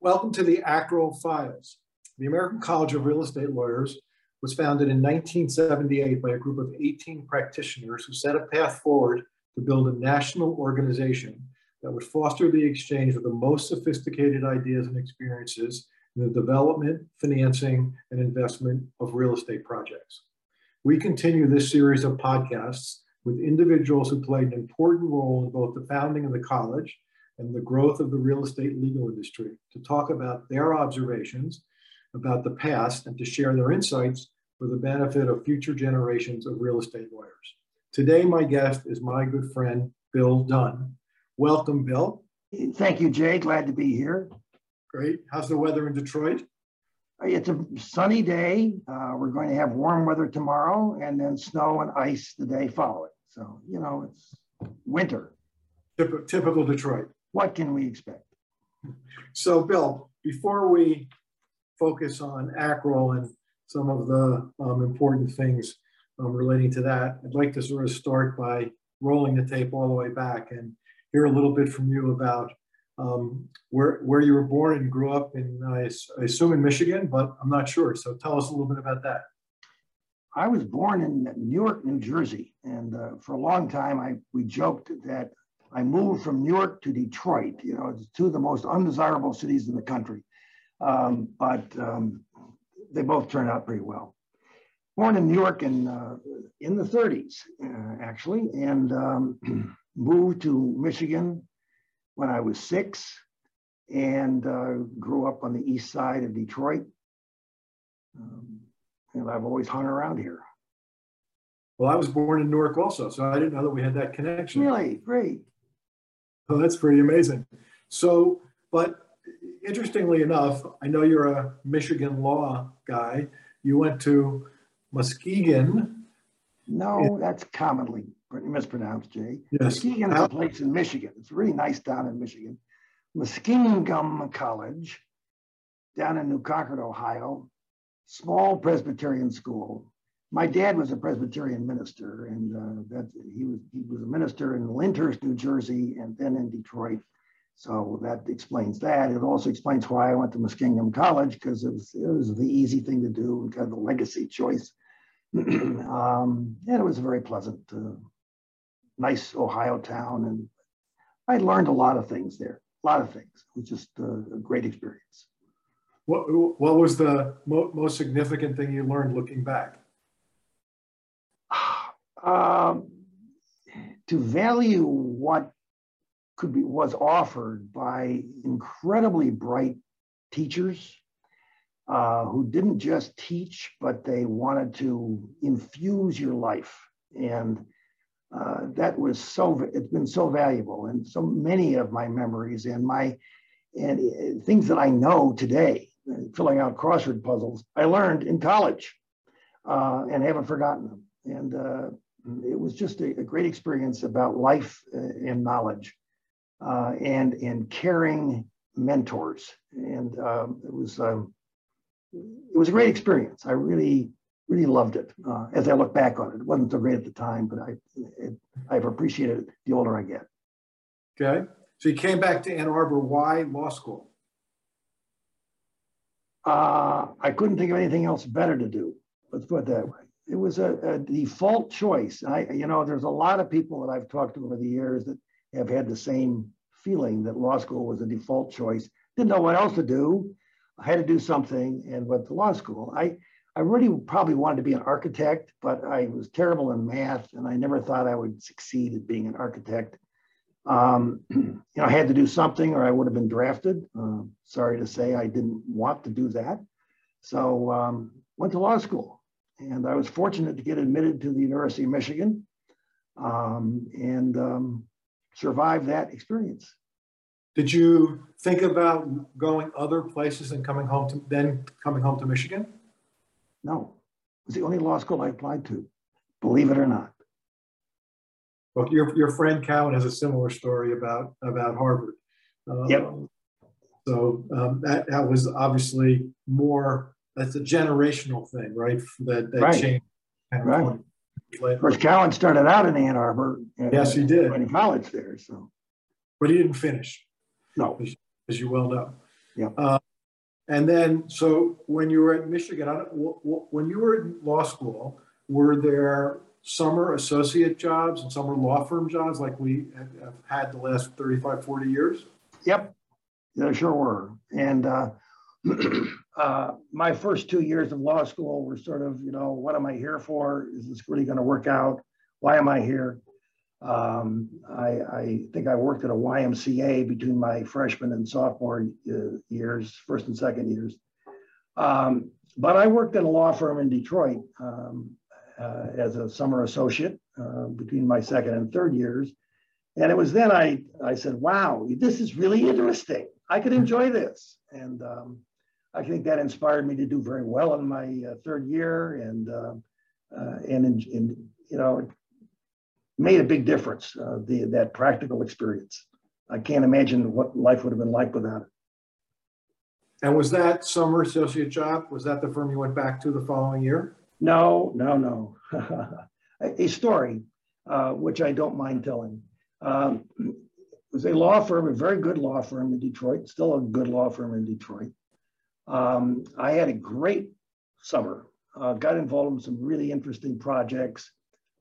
Welcome to the ACREL Files. The American College of Real Estate Lawyers was founded in 1978 by a group of 18 practitioners who set a path forward to build a national organization that would foster the exchange of the most sophisticated ideas and experiences in the development, financing, and investment of real estate projects. We continue this series of podcasts with individuals who played an important role in both the founding of the college and the growth of the real estate legal industry to talk about their observations about the past and to share their insights for the benefit of future generations of real estate lawyers. Today, my guest is my good friend, Bill Dunn. Welcome, Bill. Thank you, Jay. Glad to be here. Great. How's the weather in Detroit? It's a sunny day. Uh, we're going to have warm weather tomorrow and then snow and ice the day following. So, you know, it's winter. Typical, typical Detroit. What can we expect? So, Bill, before we focus on ACREL and some of the um, important things um, relating to that, I'd like to sort of start by rolling the tape all the way back and hear a little bit from you about um, where, where you were born and grew up in, I, I assume in Michigan, but I'm not sure. So tell us a little bit about that. I was born in Newark, New Jersey, and uh, for a long time, I we joked that I moved from Newark to Detroit. You know, it's two of the most undesirable cities in the country, um, but um, they both turned out pretty well. Born in New York in uh, in the 30s, uh, actually, and um, moved to Michigan when I was six, and uh, grew up on the east side of Detroit. Um, and I've always hung around here. Well, I was born in Newark also, so I didn't know that we had that connection. Really? Great. Oh, that's pretty amazing. So, but interestingly enough, I know you're a Michigan law guy. You went to Muskegon. No, that's commonly mispronounced, Jay. Yes. Muskegon is a place in Michigan. It's really nice down in Michigan. Muskingum College down in New Concord, Ohio small Presbyterian school. My dad was a Presbyterian minister, and uh, that he was he was a minister in Lyndhurst, New Jersey, and then in Detroit. So that explains that. It also explains why I went to Muskingum College because it was, it was the easy thing to do, kind of the legacy choice. um, and it was a very pleasant, uh, nice Ohio town, and I learned a lot of things there. A lot of things. It was just uh, a great experience. What, what was the mo most significant thing you learned looking back? Um, to value what could be was offered by incredibly bright teachers uh, who didn't just teach, but they wanted to infuse your life. And uh, that was so, it's been so valuable. And so many of my memories and my, and uh, things that I know today filling out crossword puzzles I learned in college uh, and haven't forgotten them. And uh, it was just a, a, great experience about life uh, and knowledge uh, and and caring mentors. And um, it was um, it was a great experience. I really really loved it uh, as I look back on it. It wasn't so great at the time, but I it, I've appreciated it the older I get. Okay. So you came back to Ann Arbor. Why law school? Uh, I couldn't think of anything else better to do. Let's put it that way. It was a, a, default choice. I, you know, there's a lot of people that I've talked to over the years that have had the same feeling that law school was a default choice. Didn't know what else to do. I had to do something and went to law school. I, I really probably wanted to be an architect, but I was terrible in math and I never thought I would succeed at being an architect. Um, you know, I had to do something or I would have been drafted. Uh, sorry to say, I didn't want to do that. So um, went to law school and I was fortunate to get admitted to the University of Michigan um, and um, survive that experience. Did you think about going other places and coming home to then coming home to Michigan? No, it was the only law school I applied to, believe it or not. Well, your, your friend Cowan has a similar story about, about Harvard. Um, yep. So um, that, that was obviously more, that's a generational thing, right? That, that right. changed. Right. Of course, Cowan started out in Ann Arbor. yes, he did. In college there, so. But he didn't finish. No. As, as you well know. Yeah. Uh, and then, so when you were at Michigan, when you were in law school, were there summer associate jobs and summer law firm jobs like we have had the last 35, 40 years? Yep, there sure were. And uh, uh, my first two years of law school were sort of, you know, what am I here for? Is this really going to work out? Why am I here? Um, I, I, think I worked at a YMCA between my freshman and sophomore uh, years, first and second years. Um, but I worked at a law firm in Detroit um, uh, as a summer associate uh, between my second and third years. And it was then I, I said, wow, this is really interesting. I could enjoy this. And um, I think that inspired me to do very well in my uh, third year. And, uh, uh, and in, in, you know, it made a big difference, uh, the, that practical experience. I can't imagine what life would have been like without it. And was that summer associate job, was that the firm you went back to the following year? No, no, no. a story, uh, which I don't mind telling. Um, it was a law firm, a very good law firm in Detroit, still a good law firm in Detroit. Um, I had a great summer, uh, got involved in some really interesting projects,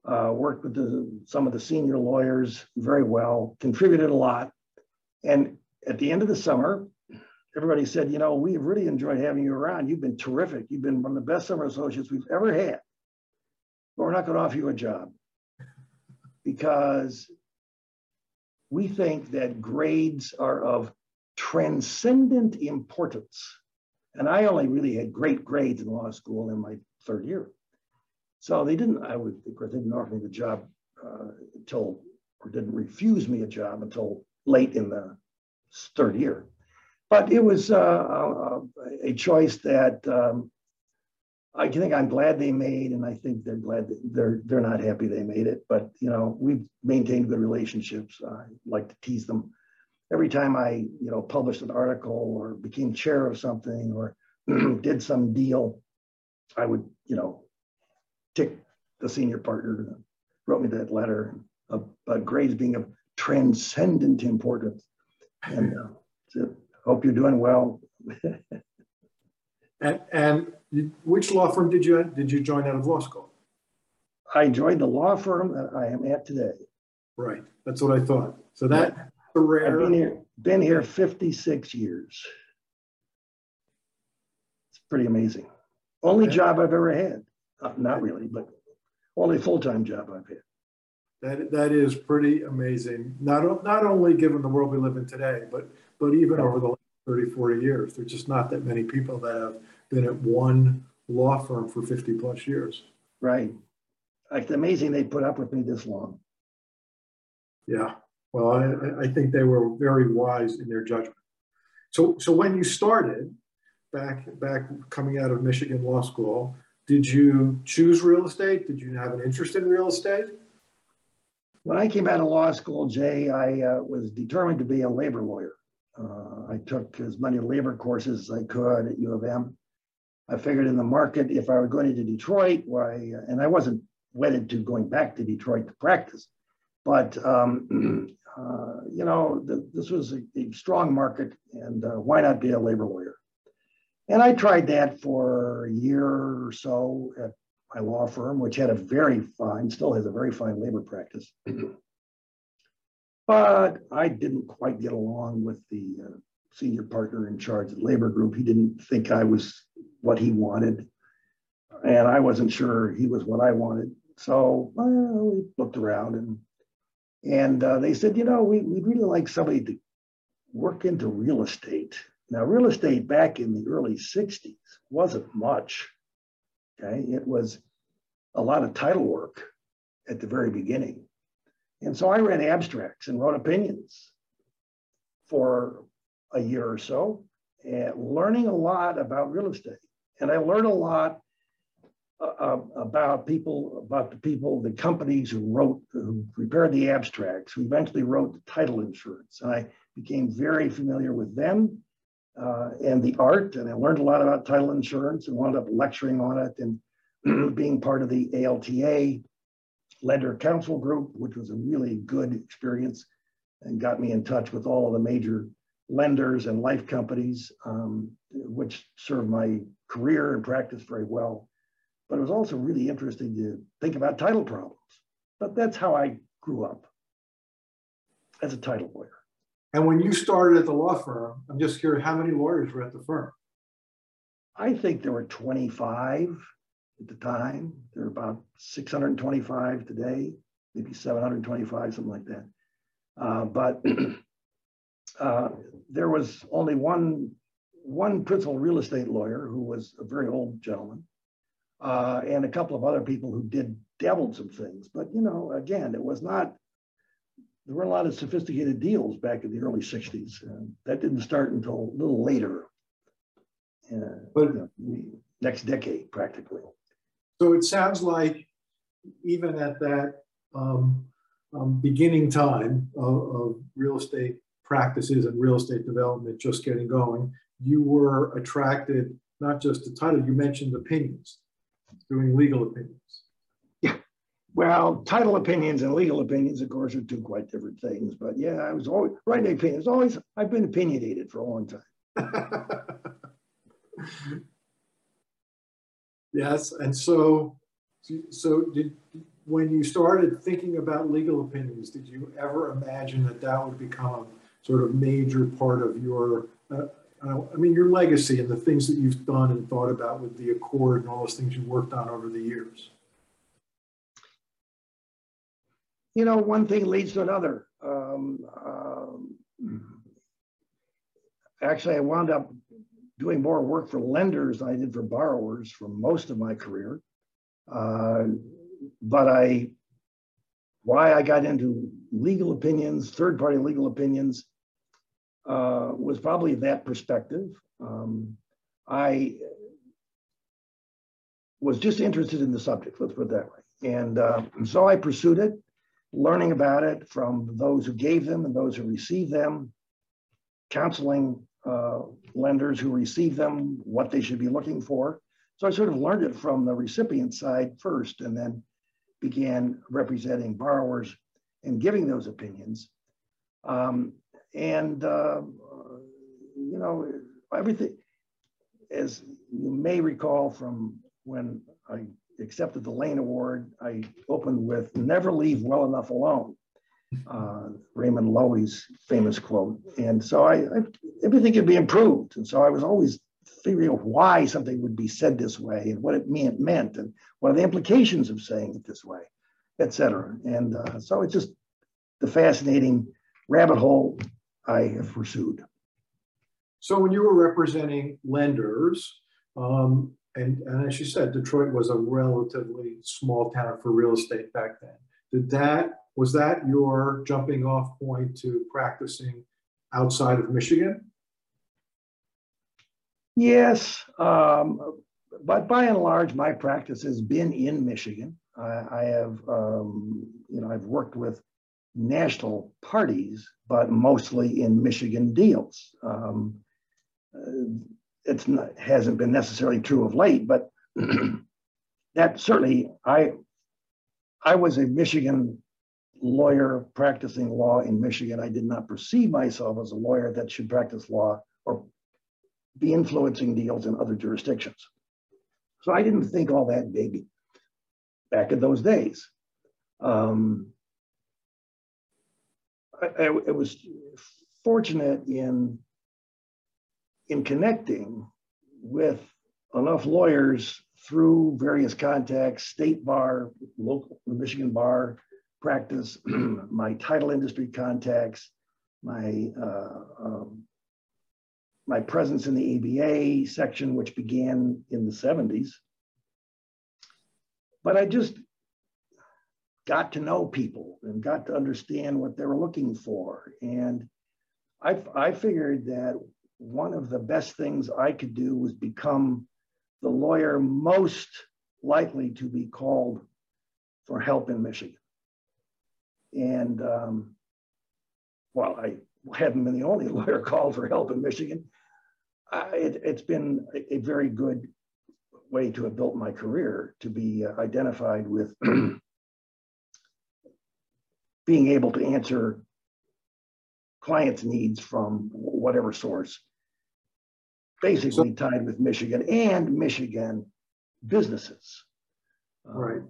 uh, worked with the, some of the senior lawyers very well, contributed a lot. And at the end of the summer, everybody said, you know, we've really enjoyed having you around. You've been terrific. You've been one of the best summer associates we've ever had. But we're not going to offer you a job because we think that grades are of transcendent importance. And I only really had great grades in law school in my third year. So they didn't, I would, they didn't offer me the job uh, until, or didn't refuse me a job until late in the third year. But it was uh, a, a, choice that um, I think I'm glad they made, and I think they're glad they're they're not happy they made it. But you know, we've maintained good relationships. I like to tease them every time I you know published an article or became chair of something or did some deal. I would you know tick the senior partner wrote me that letter about grades being of transcendent importance. And uh, so hope you're doing well. and, and which law firm did you did you join out of law school? I joined the law firm that I am at today. Right, that's what I thought. So that. I've been here, been here 56 years. It's pretty amazing. Only okay. job I've ever had. Uh, not really, but only full-time job I've had. That, that is pretty amazing. Not, not only given the world we live in today, but, but even over the last 30, 40 years. There's just not that many people that have been at one law firm for 50 plus years. Right. It's amazing they put up with me this long. Yeah. Well, I, I think they were very wise in their judgment. So, so when you started back, back coming out of Michigan Law School, did you choose real estate? Did you have an interest in real estate? When I came out of law school, Jay, I uh, was determined to be a labor lawyer. Uh, I took as many labor courses as I could at U of M. I figured in the market, if I were going to Detroit, why, and I wasn't wedded to going back to Detroit to practice, but um, uh, you know, the, this was a, a, strong market, and uh, why not be a labor lawyer? And I tried that for a year or so at my law firm, which had a very fine, still has a very fine labor practice. but I didn't quite get along with the uh, senior partner in charge of the labor group. He didn't think I was what he wanted. And I wasn't sure he was what I wanted. So well, we looked around and and uh, they said, you know, we, we'd really like somebody to work into real estate. Now, real estate back in the early 60s wasn't much. Okay. It was a lot of title work at the very beginning. And so I ran abstracts and wrote opinions for a year or so, and learning a lot about real estate. And I learned a lot uh, uh about people, about the people, the companies who wrote, who prepared the abstracts, who eventually wrote the title insurance. And I became very familiar with them uh, and the art. And I learned a lot about title insurance and wound up lecturing on it and being part of the ALTA lender council group, which was a really good experience and got me in touch with all of the major lenders and life companies, um, which served my career and practice very well. But it was also really interesting to think about title problems. But that's how I grew up as a title lawyer. And when you started at the law firm, I'm just curious, how many lawyers were at the firm? I think there were 25 at the time. There are about 625 today, maybe 725, something like that. Uh, but uh, there was only one one principal real estate lawyer who was a very old gentleman, uh, and a couple of other people who did dabbled some things. But you know, again, it was not. There were a lot of sophisticated deals back in the early '60s. that didn't start until a little later. Uh, but you know, next decade, practically. So it sounds like even at that um, um, beginning time of, of, real estate practices and real estate development just getting going, you were attracted not just to title, you mentioned opinions, doing legal opinions. Yeah. Well, title opinions and legal opinions, of course, are two quite different things. But yeah, I was always writing opinions. Always, I've been opinionated for a long time. Yes, and so, so did when you started thinking about legal opinions, did you ever imagine that that would become sort of major part of your, uh, uh, I mean, your legacy and the things that you've done and thought about with the Accord and all those things you worked on over the years? You know, one thing leads to another. Um, um, actually, I wound up doing more work for lenders than I did for borrowers for most of my career. Uh, but I, why I got into legal opinions, third party legal opinions, uh, was probably that perspective. Um, I was just interested in the subject, let's put it that way. And, uh, so I pursued it, learning about it from those who gave them and those who received them, counseling uh, lenders who received them, what they should be looking for. So I sort of learned it from the recipient side first and then began representing borrowers and giving those opinions. Um, and, uh, you know, everything, as you may recall from when I accepted the Lane Award, I opened with never leave well enough alone uh, Raymond Loewy's famous quote. And so I, I, everything could be improved. And so I was always figuring out why something would be said this way and what it meant, meant and what are the implications of saying it this way, et cetera. And uh, so it's just the fascinating rabbit hole I have pursued. So when you were representing lenders, um, and, and as you said, Detroit was a relatively small town for real estate back then. Did that was that your jumping off point to practicing outside of Michigan? Yes, um, but by and large, my practice has been in Michigan. I, I have, um, you know, I've worked with national parties, but mostly in Michigan deals. Um, it hasn't been necessarily true of late, but that certainly I I was a Michigan lawyer practicing law in Michigan. I did not perceive myself as a lawyer that should practice law or be influencing deals in other jurisdictions. So I didn't think all that big back in those days. Um, I, I, was fortunate in in connecting with enough lawyers through various contacts, state bar, local Michigan bar, practice, my title industry contacts, my uh, um, my presence in the ABA section, which began in the 70s. But I just got to know people and got to understand what they were looking for. And I, I figured that one of the best things I could do was become the lawyer most likely to be called for help in Michigan. And um, well, I haven't been the only lawyer called for help in Michigan. Uh, it, has been a, a, very good way to have built my career to be identified with being able to answer clients' needs from whatever source, basically tied with Michigan and Michigan businesses. Um, Right.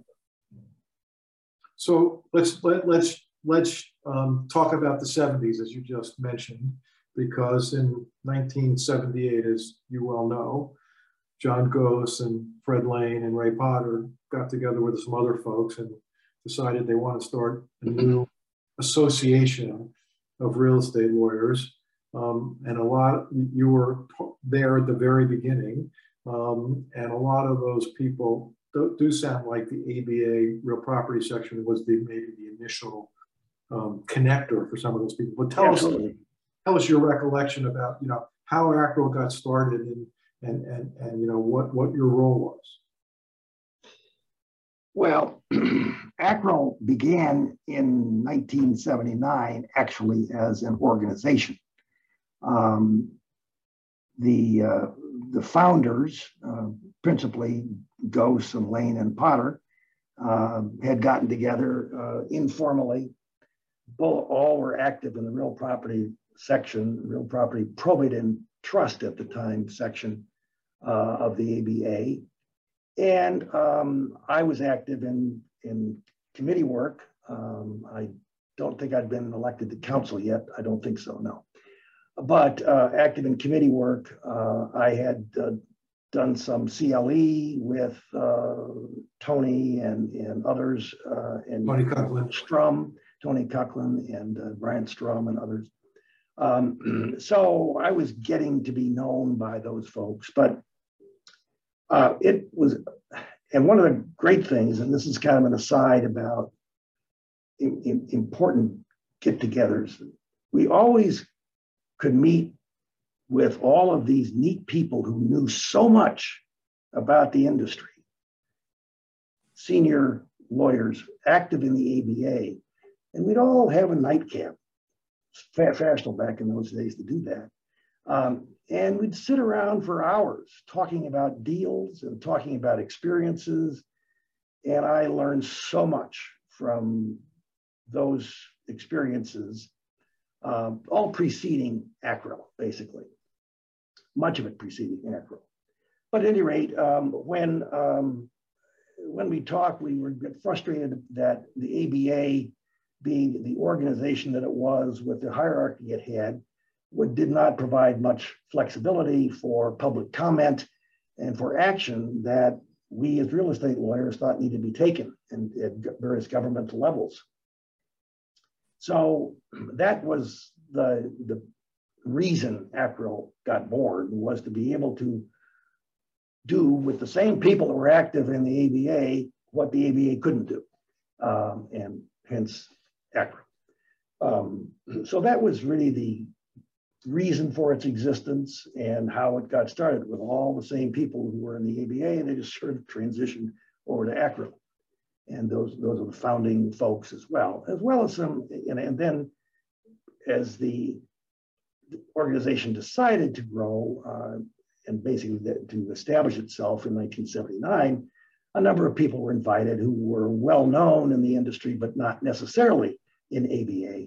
So let's, let, let's, let's um, talk about the seventies, as you just mentioned, because in nineteen seventy-eight, as you well know, John Gose and Fred Lane and Ray Potter got together with some other folks and decided they want to start a new association of real estate lawyers. Um, and a lot, you were there at the very beginning. Um, and a lot of those people do, do sound like the ABA real property section was the maybe the initial um, connector for some of those people. But tell us, tell us your recollection about you know how ACREL got started and and and and you know what what your role was. Well, ACREL began in 1979 actually as an organization. Um, the, uh, the founders, uh, principally Gose and Lane and Potter, uh, had gotten together uh, informally. All were active in the real property section, real property probate and trust at the time section uh, of the ABA. And um, I was active in, in committee work. Um, I don't think I'd been elected to council yet. I don't think so, no. But uh, active in committee work, uh, I had uh, done some CLE with uh, Tony and, and others, uh, and Tony Cuckland. Strum, Tony Cuckland, and uh, Brian Strum, and others. Um, so I was getting to be known by those folks, but uh, it was, and one of the great things, and this is kind of an aside about in, in, important get togethers, we always could meet with all of these neat people who knew so much about the industry, senior lawyers active in the ABA, and we'd all have a nightcap. It's fashionable back in those days to do that. Um, and we'd sit around for hours talking about deals and talking about experiences. And I learned so much from those experiences, um, all preceding ACREL, basically. Much of it preceding ACREL. But at any rate, um, when, um, when we talked, we were frustrated that the ABA, being the organization that it was with the hierarchy it had, would, did not provide much flexibility for public comment and for action that we as real estate lawyers thought needed to be taken in, at various governmental levels. So that was the, the reason ACREL got born was to be able to do with the same people that were active in the ABA what the ABA couldn't do, um, and hence ACREL. Um, so that was really the reason for its existence and how it got started with all the same people who were in the ABA, and they just sort of transitioned over to ACREL. And those, those are the founding folks as well, as well as some, and, and then as the organization decided to grow uh, and basically to establish itself in 1979, a number of people were invited who were well known in the industry, but not necessarily in ABA.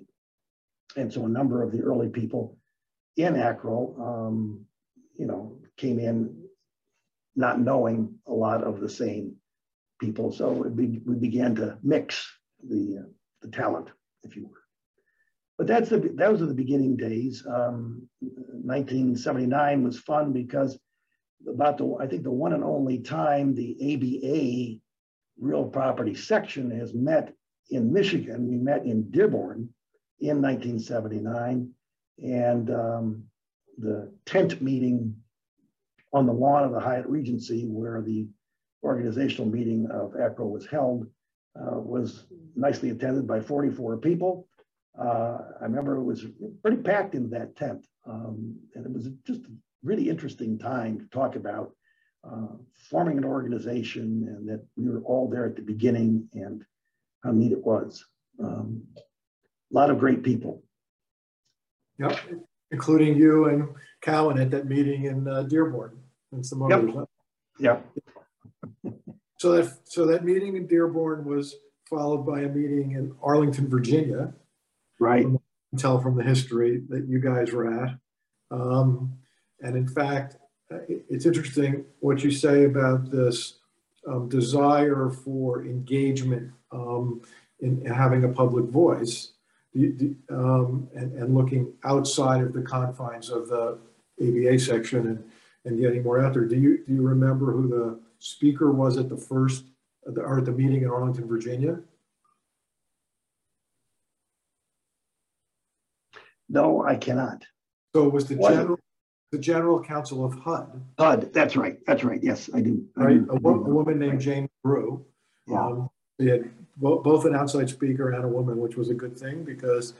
And so a number of the early people in ACREL, um, you know, came in not knowing a lot of the same people. So be, we began to mix the, uh, the talent, if you were. But that's the, those are the beginning days. Um, 1979 was fun because about the, I think the one and only time the ABA real property section has met in Michigan, we met in Dearborn in 1979 and um, the tent meeting on the lawn of the Hyatt Regency, where the organizational meeting of ACREL was held, uh, was nicely attended by 44 people. Uh, I remember it was pretty packed in that tent, um, and it was just a really interesting time to talk about uh, forming an organization and that we were all there at the beginning and how neat it was. Um, a lot of great people. Yep, including you and Cowan at that meeting in uh, Dearborn and some Yep. others. Yeah. So that so that meeting in Dearborn was followed by a meeting in Arlington, Virginia, Right. can tell from the history that you guys were at. Um, and in fact, uh, it's interesting what you say about this um, desire for engagement um, in, having a public voice um, and, and, looking outside of the confines of the ABA section and, and getting more out there. Do you, do you remember who the speaker was at the first or at the meeting in Arlington, Virginia? No, I cannot. So it was the what? general the general counsel of HUD. HUD, that's right. That's right. Yes, I do. I right, do. A, a, woman named Jane Brew. Yeah. Um, they had both an outside speaker and a woman, which was a good thing because,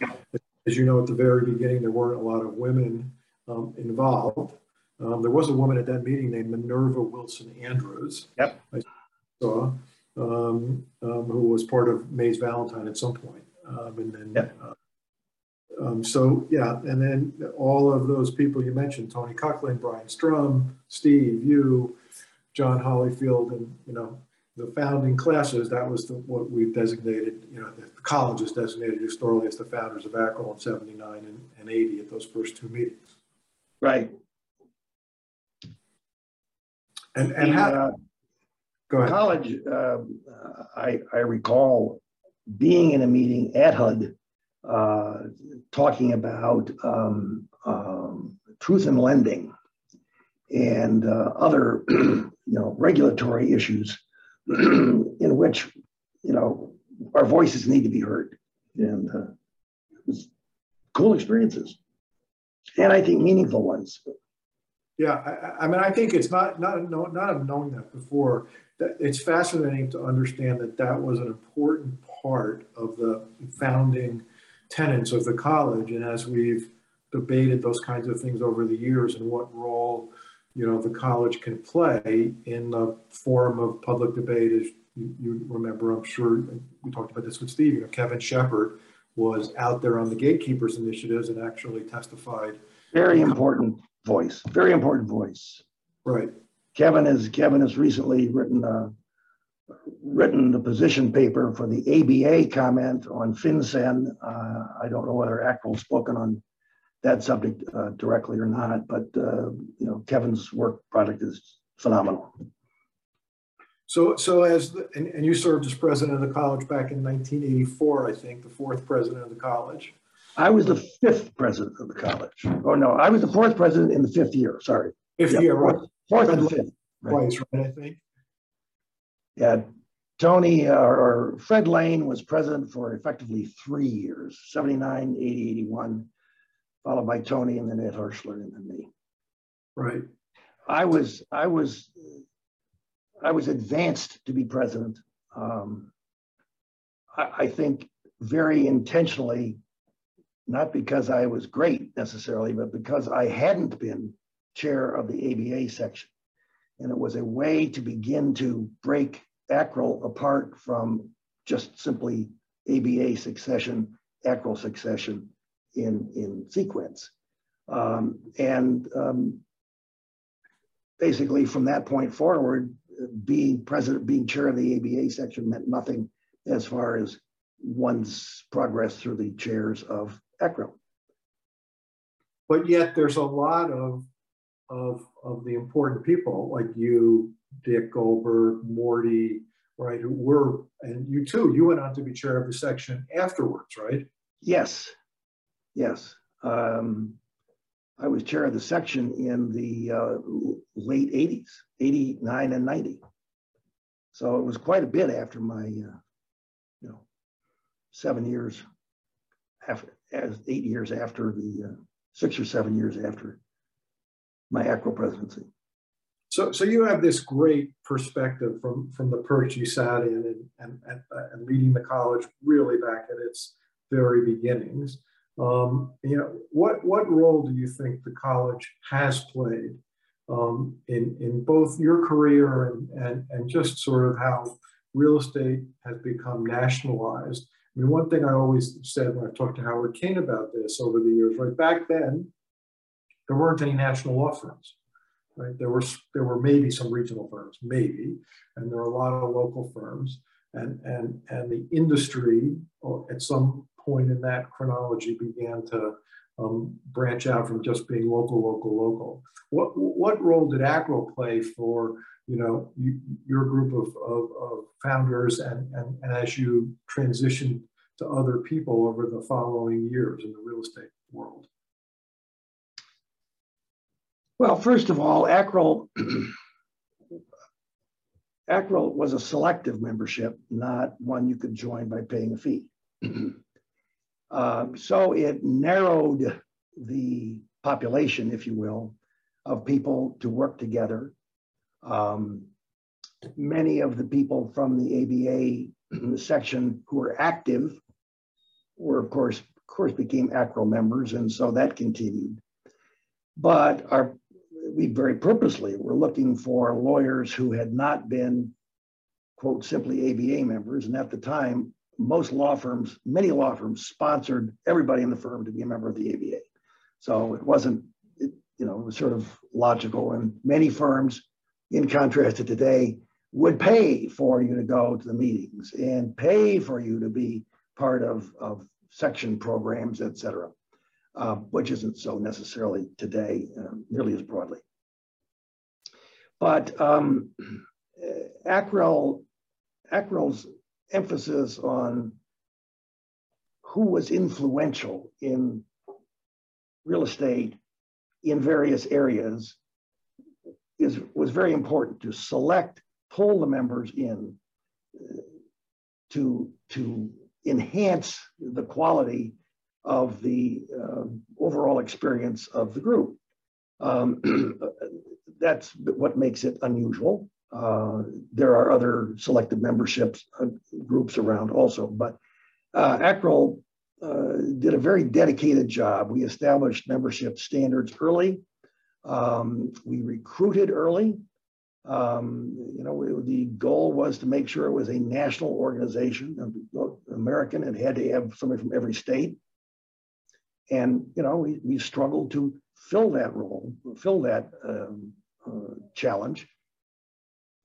as you know, at the very beginning, there weren't a lot of women um, involved. Um, there was a woman at that meeting named Minerva Wilson Andrews. Yep. I saw, um, um, who was part of Mays Valentine at some point. Um, and then yep. uh, um, so yeah, and then all of those people you mentioned, Tony Kuckling, Brian Strum, Steve, you, John Hollyfield, and you know, the founding classes, that was the, what we've designated, you know, the college is designated historically as the founders of ACREL in 79 and, and 80 at those first two meetings. Right. And, and how, uh, go ahead. College, uh, I, I recall being in a meeting at HUD uh, talking about um, um, truth in lending and uh, other you know regulatory issues in which you know our voices need to be heard. And uh, it was cool experiences. And i think meaningful ones. Yeah I, I, mean i think it's not not not not knowing that before. That it's fascinating to understand that that was an important part of the founding tenets of the college. And as we've debated those kinds of things over the years and what role, you know, the college can play in the form of public debate, as you, you remember, I'm sure we talked about this with Steve, you know, Kevin Shepard was out there on the gatekeepers initiatives and actually testified. Very important voice, very important voice. Right. Kevin has Kevin has recently written a written the position paper for the ABA comment on FinCEN. Uh, I don't know whether ACREL's spoken on that subject uh, directly or not, but uh, you know Kevin's work product is phenomenal. So, so as the, and, and you served as president of the college back in 1984, I think, the fourth president of the college. I was the fifth president of the college. Oh no, I was the fourth president in the fifth year. Sorry, fifth yeah, year, right? Fourth, and fifth. Right. Twice, right? I think. Yeah, Tony uh, or Fred Lane was president for effectively three years 79, 80, 81, followed by Tony and then Ed Hirschler and then me. Right. I was, I was, I was advanced to be president. Um, I, I think very intentionally, not because I was great necessarily, but because I hadn't been chair of the ABA section. And it was a way to begin to break ACREL apart from just simply ABA succession, ACREL succession in, in sequence. Um, and um, basically from that point forward, being president, being chair of the ABA section meant nothing as far as one's progress through the chairs of ACREL. But yet there's a lot of, of, of the important people like you, Dick Goldberg, Morty, right, who were, and you too, you went on to be chair of the section afterwards, right? Yes, yes. Um, I was chair of the section in the uh, late 80s, 89 and 90. So it was quite a bit after my, uh, you know, seven years, after, as eight years after the, uh, six or seven years after my ACREL presidency. So, so you have this great perspective from, from the perch you sat in and, and, and, and leading the college really back at its very beginnings. Um, you know, what, what role do you think the college has played um, in, in both your career and, and, and just sort of how real estate has become nationalized? I mean, one thing I always said when I talked to Howard Kane about this over the years, right back then, there weren't any national law firms right? There were there were maybe some regional firms, maybe, and there were a lot of local firms, and and and the industry at some point in that chronology began to um, branch out from just being local, local, local. What what role did ACREL play for you know you, your group of, of, of founders and, and, and as you transitioned to other people over the following years in the real estate world? Well, first of all, ACREL ACREL was a selective membership, not one you could join by paying a fee. Uh, so it narrowed the population, if you will, of people to work together. Um, many of the people from the ABA section who were active were, of course, of course, became ACREL members, and so that continued. But our we very purposely were looking for lawyers who had not been, quote, simply ABA members. And at the time, most law firms, many law firms sponsored everybody in the firm to be a member of the ABA. So it wasn't, it, you know, it was sort of logical. And many firms, in contrast to today, would pay for you to go to the meetings and pay for you to be part of, of section programs, et cetera uh, which isn't so necessarily today uh, nearly as broadly. But um, ACREL, ACREL's emphasis on who was influential in real estate in various areas is, was very important to select, pull the members in uh, to, to enhance the quality of the uh, overall experience of the group. Um, that's what makes it unusual. Uh, there are other selective memberships uh, groups around also, but uh, ACREL uh, did a very dedicated job. We established membership standards early. Um, we recruited early. Um, you know, we, the goal was to make sure it was a national organization, American, and had to have somebody from every state. And, you know, we, we struggled to fill that role, fill that um, uh, challenge.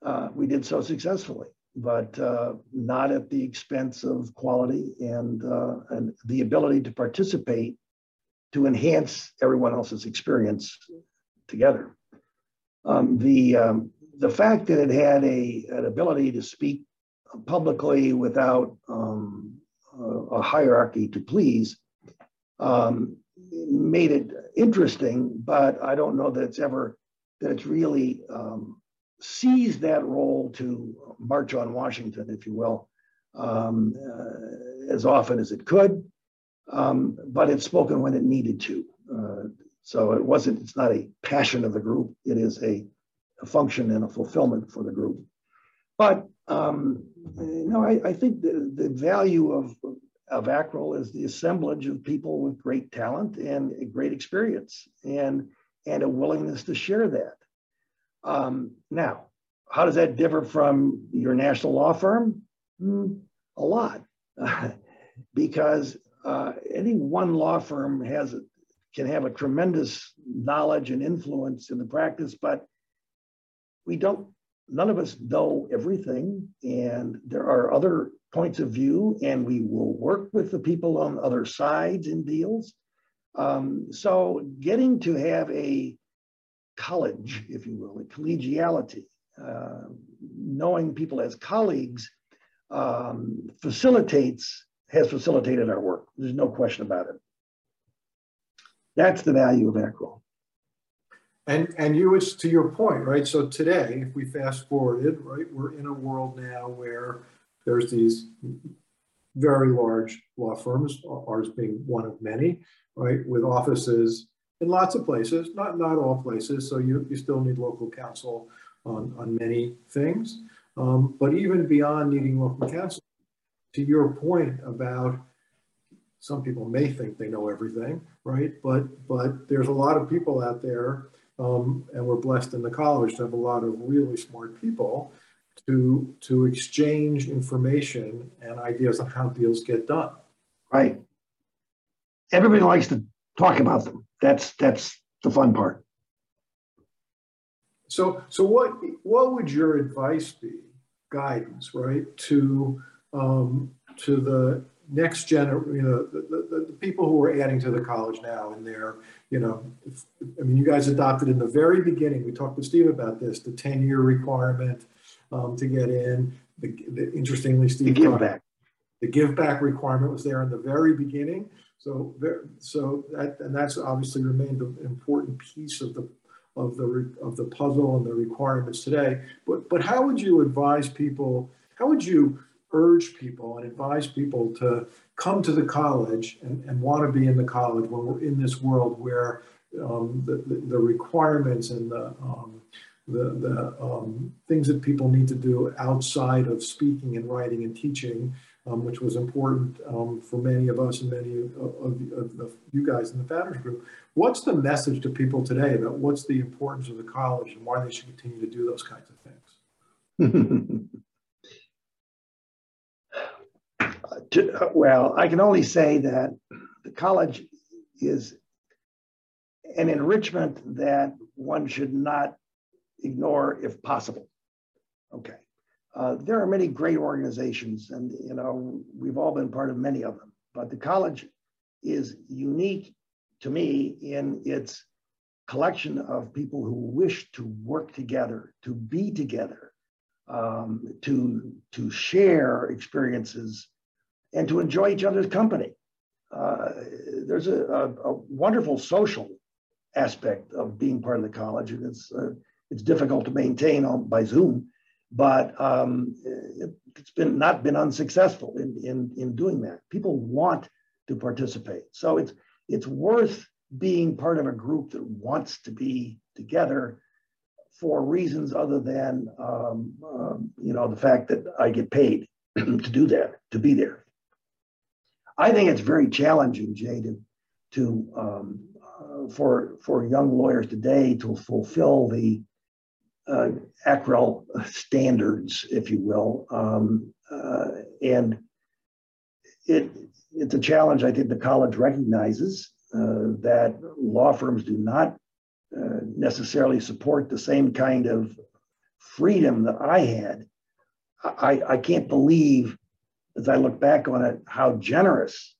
Uh, we did so successfully, but uh, not at the expense of quality and, uh, and the ability to participate to enhance everyone else's experience together. Um, the, um, the fact that it had a, an ability to speak publicly without um, a hierarchy to please um, made it interesting, but I don't know that it's ever that it's really um, seized that role to march on Washington, if you will, um, uh, as often as it could. Um, but it's spoken when it needed to. Uh, so it wasn't. It's not a passion of the group. It is a, a function and a fulfillment for the group. But um, know, I, I think the, the value of of ACREL is the assemblage of people with great talent and great experience and, and a willingness to share that. Um, now, how does that differ from your national law firm? Mm, a lot, because uh, any one law firm has can have a tremendous knowledge and influence in the practice, but we don't. None of us know everything, and there are other points of view, and we will work with the people on other sides in deals. Um, so getting to have a college, if you will, a collegiality, uh, knowing people as colleagues um, facilitates, has facilitated our work. There's no question about it. That's the value of ACREL. And and you, it's to your point, right? So today, if we fast forwarded, right, we're in a world now where there's these very large law firms, ours being one of many, right, with offices in lots of places, not not all places. So you, you still need local counsel on, on many things. Um, but even beyond needing local counsel, to your point about some people may think they know everything, right? But but there's a lot of people out there, um, and we're blessed in the college to have a lot of really smart people to to exchange information and ideas on how deals get done. Right. Everybody likes to talk about them. That's that's the fun part. So so what what would your advice be, guidance, right, to um, to the next gen, you know, the, the, the, people who are adding to the college now and they're, you know, if, I mean, you guys adopted in the very beginning, we talked with Steve about this, the 10 year requirement um, to get in. The, the interestingly, Steve, the give back. The give back requirement was there in the very beginning. So, so that, and that's obviously remained an important piece of the of the of the puzzle and the requirements today. But but how would you advise people? How would you urge people and advise people to come to the college and, and want to be in the college when we're in this world where um, the, the, the, requirements and the, um, the, the um, things that people need to do outside of speaking and writing and teaching, um, which was important um, for many of us and many of, of, of you guys in the founders group. What's the message to people today about what's the importance of the college and why they should continue to do those kinds of things? to, well, I can only say that the college is an enrichment that one should not ignore if possible. Okay. Uh, there are many great organizations, and you know we've all been part of many of them. But the college is unique to me in its collection of people who wish to work together, to be together, um, to to share experiences and to enjoy each other's company. Uh, there's a, a, a, wonderful social aspect of being part of the college, and it's uh, it's difficult to maintain on, by Zoom, but um, it, has been not been unsuccessful in, in in doing that. People want to participate, so it's it's worth being part of a group that wants to be together for reasons other than um, um, you know the fact that I get paid to do that, to be there. I think it's very challenging, Jay, to, to um, uh, for for young lawyers today to fulfill the uh, ACREL standards, if you will, um, uh, and it it's a challenge. I think the college recognizes uh, that law firms do not uh, necessarily support the same kind of freedom that I had. I, I can't believe as I look back on it, how generous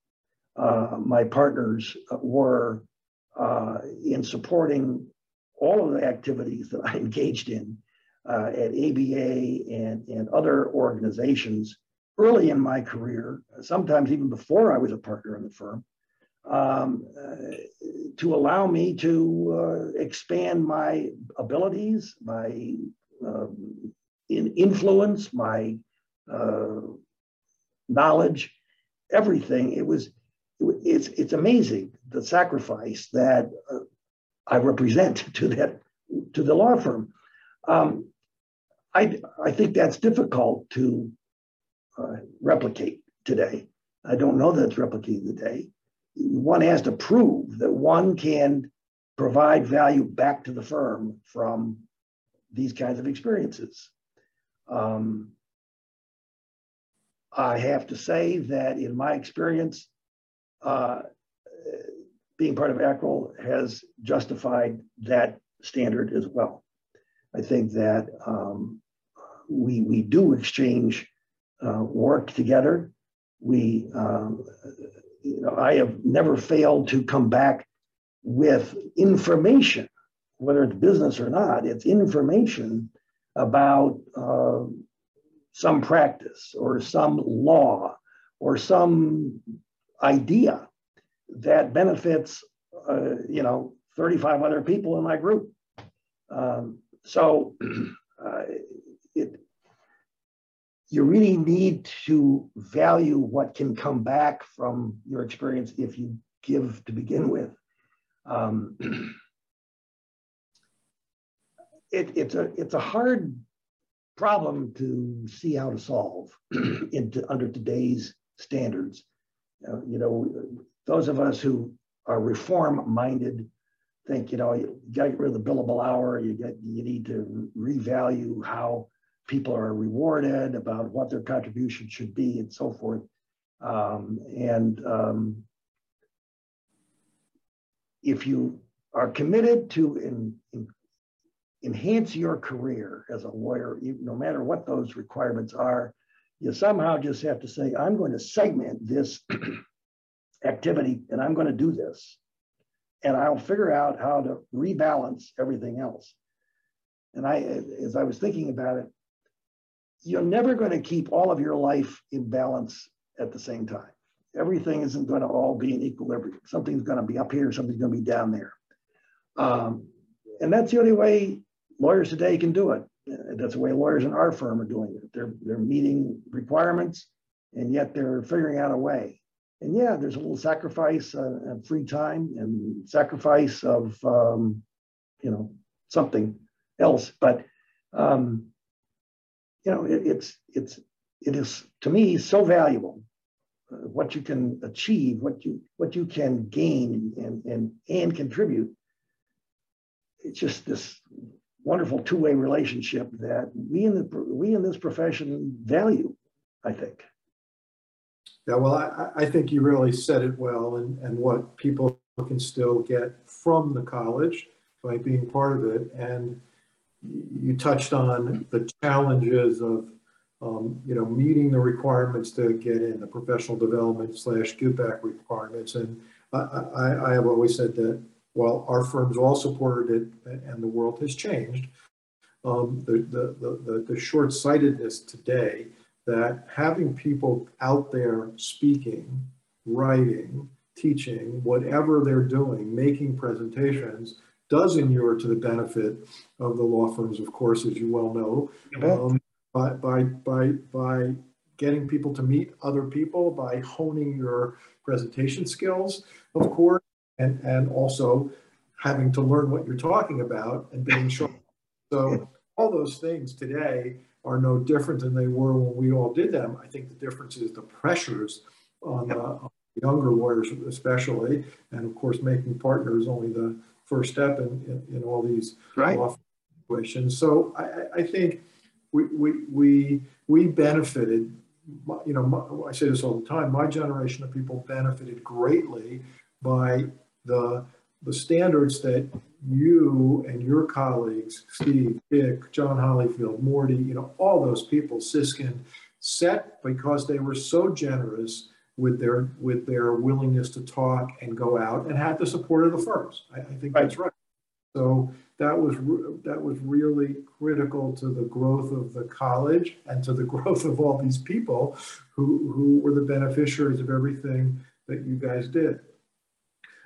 uh, my partners were uh, in supporting all of the activities that I engaged in uh, at ABA and, and other organizations early in my career, sometimes even before I was a partner in the firm, um, uh, to allow me to uh, expand my abilities, my um, in influence, my uh, knowledge, everything. It was, it's, it's amazing the sacrifice that uh, I represent to that, to the law firm. Um, I, I think that's difficult to uh, replicate today. I don't know that it's replicated today. One has to prove that one can provide value back to the firm from these kinds of experiences. Um, I have to say that in my experience, uh, being part of ACREL has justified that standard as well. I think that um, we, we do exchange uh, work together. We, um, you know, I have never failed to come back with information, whether it's business or not, it's information about uh, some practice or some law or some idea that benefits, uh, you know, 35 other people in my group. Um, so uh, it, you really need to value what can come back from your experience if you give to begin with. Um, it, it's a it's a hard problem to see how to solve into, under today's standards. Uh, you know, those of us who are reform minded think, you know, you got to get rid of the billable hour. You get, you need to revalue how people are rewarded about what their contribution should be and so forth. Um, and um, if you are committed to in, in enhance your career as a lawyer, no matter what those requirements are, You somehow just have to say, I'm going to segment this activity and I'm going to do this. And I'll figure out how to rebalance everything else. And I, as I was thinking about it, you're never going to keep all of your life in balance at the same time. Everything isn't going to all be in equilibrium. Something's going to be up here, something's going to be down there. Um, and that's the only way lawyers today can do it. That's the way lawyers in our firm are doing it. They're, they're meeting requirements and yet they're figuring out a way. And yeah, there's a little sacrifice uh, of free time and sacrifice of, um, you know, something else. But, um, you know, it, it's, it's, it is to me so valuable uh, what you can achieve, what you, what you can gain and, and, and contribute. It's just this wonderful two-way relationship that we in the we in this profession value, I think. Yeah, well, I, I think you really said it well, and, and what people can still get from the college by being part of it. And you touched on the challenges of, um, you know, meeting the requirements to get in, the professional development slash give back requirements. And I, I, I have always said that while our firms all supported it and the world has changed, um, the, the, the, the short-sightedness today that having people out there speaking, writing, teaching, whatever they're doing, making presentations, does inure to the benefit of the law firms, of course, as you well know, um, by, by, by, by getting people to meet other people, by honing your presentation skills, of course, and, and also having to learn what you're talking about and being sure. So all those things today are no different than they were when we all did them. I think the difference is the pressures on, the, on younger lawyers especially, and of course making partners only the first step in, in, in all these right. law situations. So I, I think we, we, we, we benefited, you know, my, I say this all the time, my generation of people benefited greatly by the, the standards that you and your colleagues, Steve, Dick, John Hollyfield, Morty, you know, all those people, Siskin, set because they were so generous with their with their willingness to talk and go out and had the support of the firms. I, I think right. that's right. So that was that was really critical to the growth of the college and to the growth of all these people who who were the beneficiaries of everything that you guys did.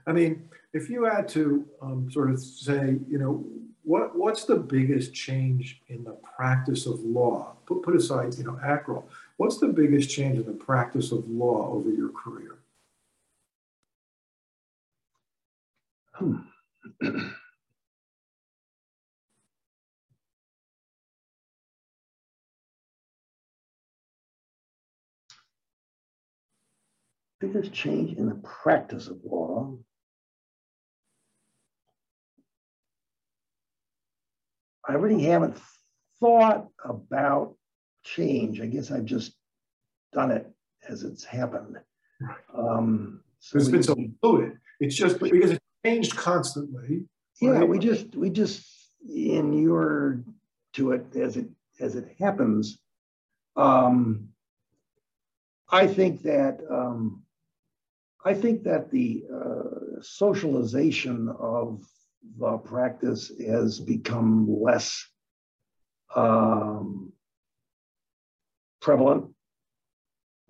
I mean, if you had to um, sort of say, you know, what what's the biggest change in the practice of law? Put put aside, you know, ACREL. What's the biggest change in the practice of law over your career? Hmm. biggest change in the practice of law I really haven't thought about change. I guess I've just done it as it's happened. Um, so it's been so fluid. It's just because it's changed constantly. Yeah, right? we just we just inure to it as it as it happens. Um, I think that um, I think that the uh, socialization of the practice has become less um, prevalent.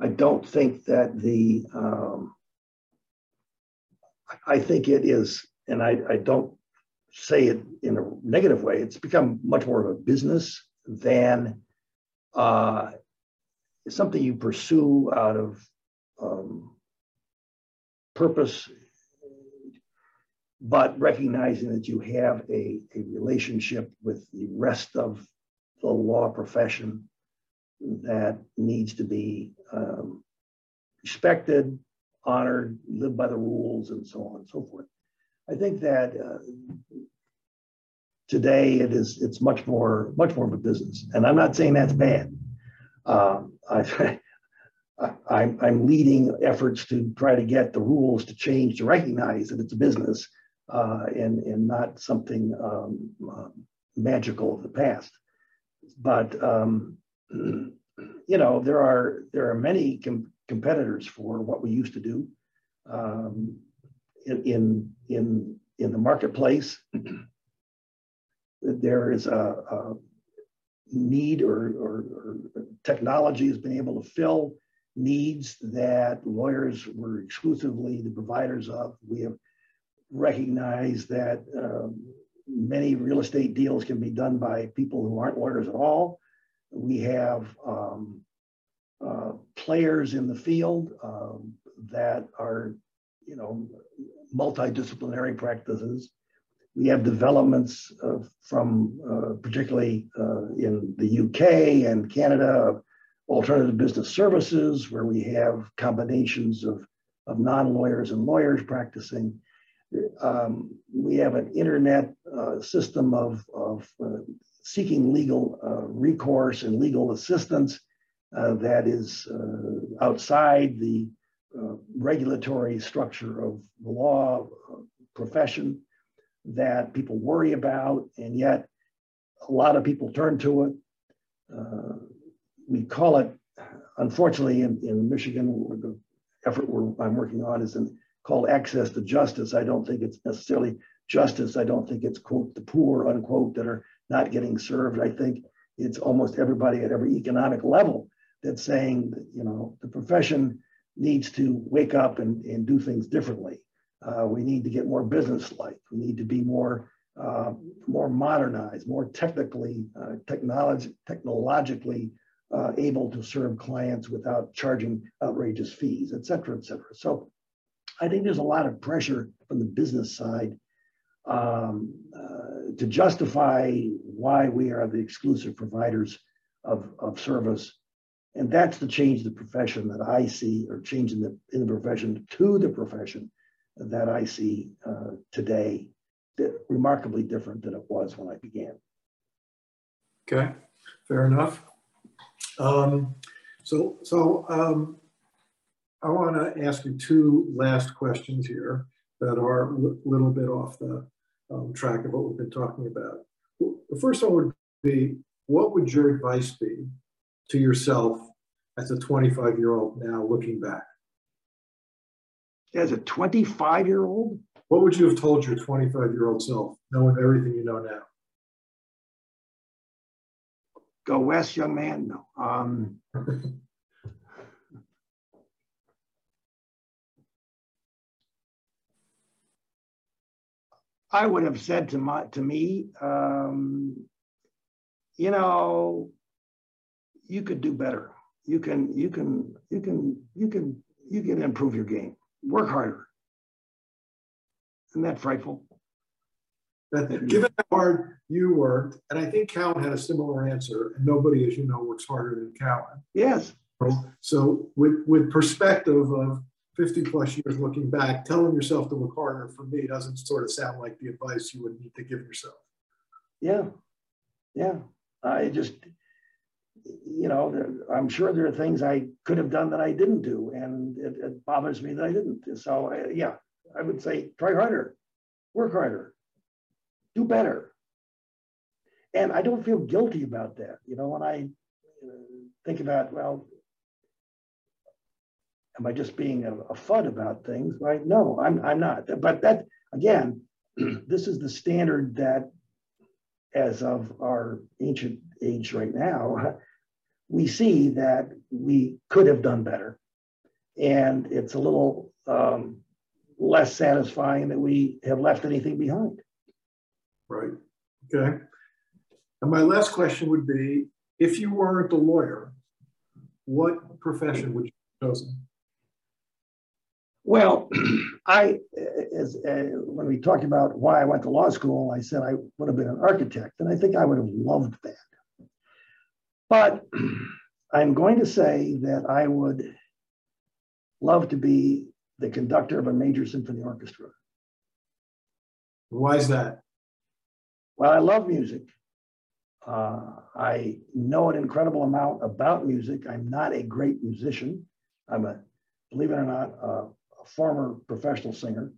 I don't think that the, um, I think it is, and I, I don't say it in a negative way, it's become much more of a business than uh, something you pursue out of um, purpose but recognizing that you have a, a relationship with the rest of the law profession that needs to be um, respected, honored, live by the rules, and so on and so forth. I think that uh, today it is it's much more much more of a business, and I'm not saying that's bad. Um, I, I, I'm leading efforts to try to get the rules to change to recognize that it's a business uh, and, and not something um, uh, magical of the past. But um, you know, there are there are many com competitors for what we used to do um, in, in in in the marketplace. there is a, a need or, or, or, technology has been able to fill needs that lawyers were exclusively the providers of. We have recognized that um, many real estate deals can be done by people who aren't lawyers at all. We have um, uh, players in the field um, that are, you know, multidisciplinary practices. We have developments of, from uh, particularly uh, in the UK and Canada, alternative business services, where we have combinations of, of non-lawyers and lawyers practicing. Um, we have an internet uh, system of, of uh, seeking legal uh, recourse and legal assistance uh, that is uh, outside the uh, regulatory structure of the law profession that people worry about, and yet a lot of people turn to it. we call it, unfortunately, in, in Michigan, the effort I'm working on is in, called access to justice. I don't think it's necessarily justice. I don't think it's quote the poor unquote that are not getting served. I think it's almost everybody at every economic level that's saying that, you know, the profession needs to wake up and, and do things differently. Uh, we need to get more business-like. We need to be more uh, more modernized, more technically, uh, technology, technologically uh, able to serve clients without charging outrageous fees, et cetera, et cetera. So I think there's a lot of pressure from the business side um, uh, to justify why we are the exclusive providers of, of service and that's the change the profession that I see, or change in the, in the profession to the profession that I see uh, today, remarkably different than it was when I began. Okay, fair enough. Um, so, so um, I want to ask you two last questions here that are a little bit off the um, track of what we've been talking about. The first one would be, what would your advice be to yourself as a 25 year old now looking back? As a 25 year old? What would you have told your 25 year old self, knowing everything you know now? Go west, young man. No. Um, I would have said to my to me, um, you know, you could do better. You can you can you can you can you can improve your game. Work harder. Isn't that frightful? That, given how hard you worked, and I think Cowan had a similar answer, and nobody, as you know, works harder than Cowan. Yes. So with with perspective of 50 plus years looking back, telling yourself to work harder for me doesn't sort of sound like the advice you would need to give yourself. Yeah. Yeah. I just, you know, I'm sure there are things I could have done that I didn't do, and it, it bothers me that I didn't. So, uh, yeah, I would say try harder, work harder, do better. And I don't feel guilty about that. You know, when I uh, think about, well, am I just being a, a fud about things? Right? No, I'm, I'm not. But that, again, this is the standard that, as of our ancient age right now, we see that we could have done better. And it's a little um, less satisfying that we have left anything behind. Right. Okay. And my last question would be if you weren't a lawyer, what profession would you have chosen? Well, I, as, uh, when we talked about why I went to law school, I said I would have been an architect, and I think I would have loved that. But I'm going to say that I would love to be the conductor of a major symphony orchestra. Why is that? Well, I love music. Uh, I know an incredible amount about music. I'm not a great musician. I'm a, believe it or not, a, former professional singer.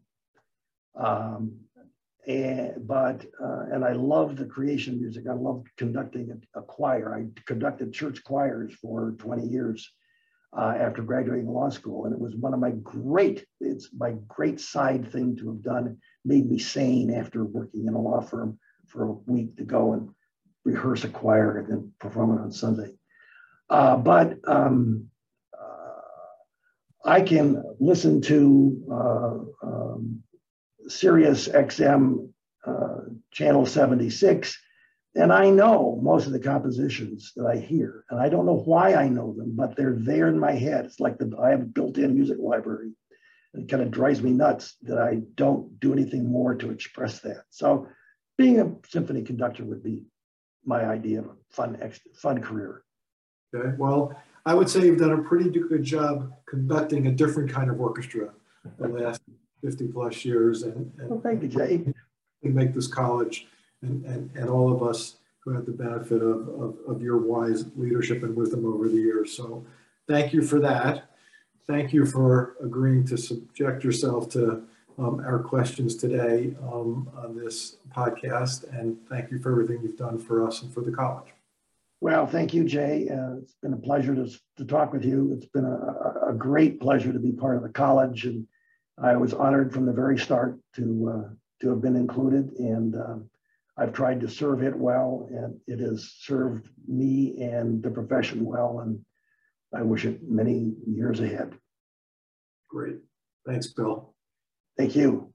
Um, and, but, uh, and I love the creation music. I love conducting a, a choir. I conducted church choirs for 20 years uh, after graduating law school. And it was one of my great, it's my great side thing to have done. made me sane after working in a law firm for a week to go and rehearse a choir and then perform it on Sunday. Uh, but um, I can listen to uh, um, Sirius XM uh, channel 76 and I know most of the compositions that I hear, and I don't know why I know them, but they're there in my head. It's like the, I have a built-in music library. And it kind of drives me nuts that I don't do anything more to express that. So being a symphony conductor would be my idea of a fun, fun career. Okay, well, I would say you've done a pretty good job conducting a different kind of orchestra the last 50 plus years. And, and well, thank you, Jay. Make this college and, and, and all of us who had the benefit of, of, of your wise leadership and wisdom over the years. So thank you for that. Thank you for agreeing to subject yourself to um, our questions today um, on this podcast. And thank you for everything you've done for us and for the college. Well, thank you, Jay. Uh, it's been a pleasure to, to talk with you. It's been a, a, great pleasure to be part of the college. And I was honored from the very start to, uh, to have been included. And um, I've tried to serve it well, and it has served me and the profession well, and I wish it many years ahead. Great. Thanks, Bill. Thank you.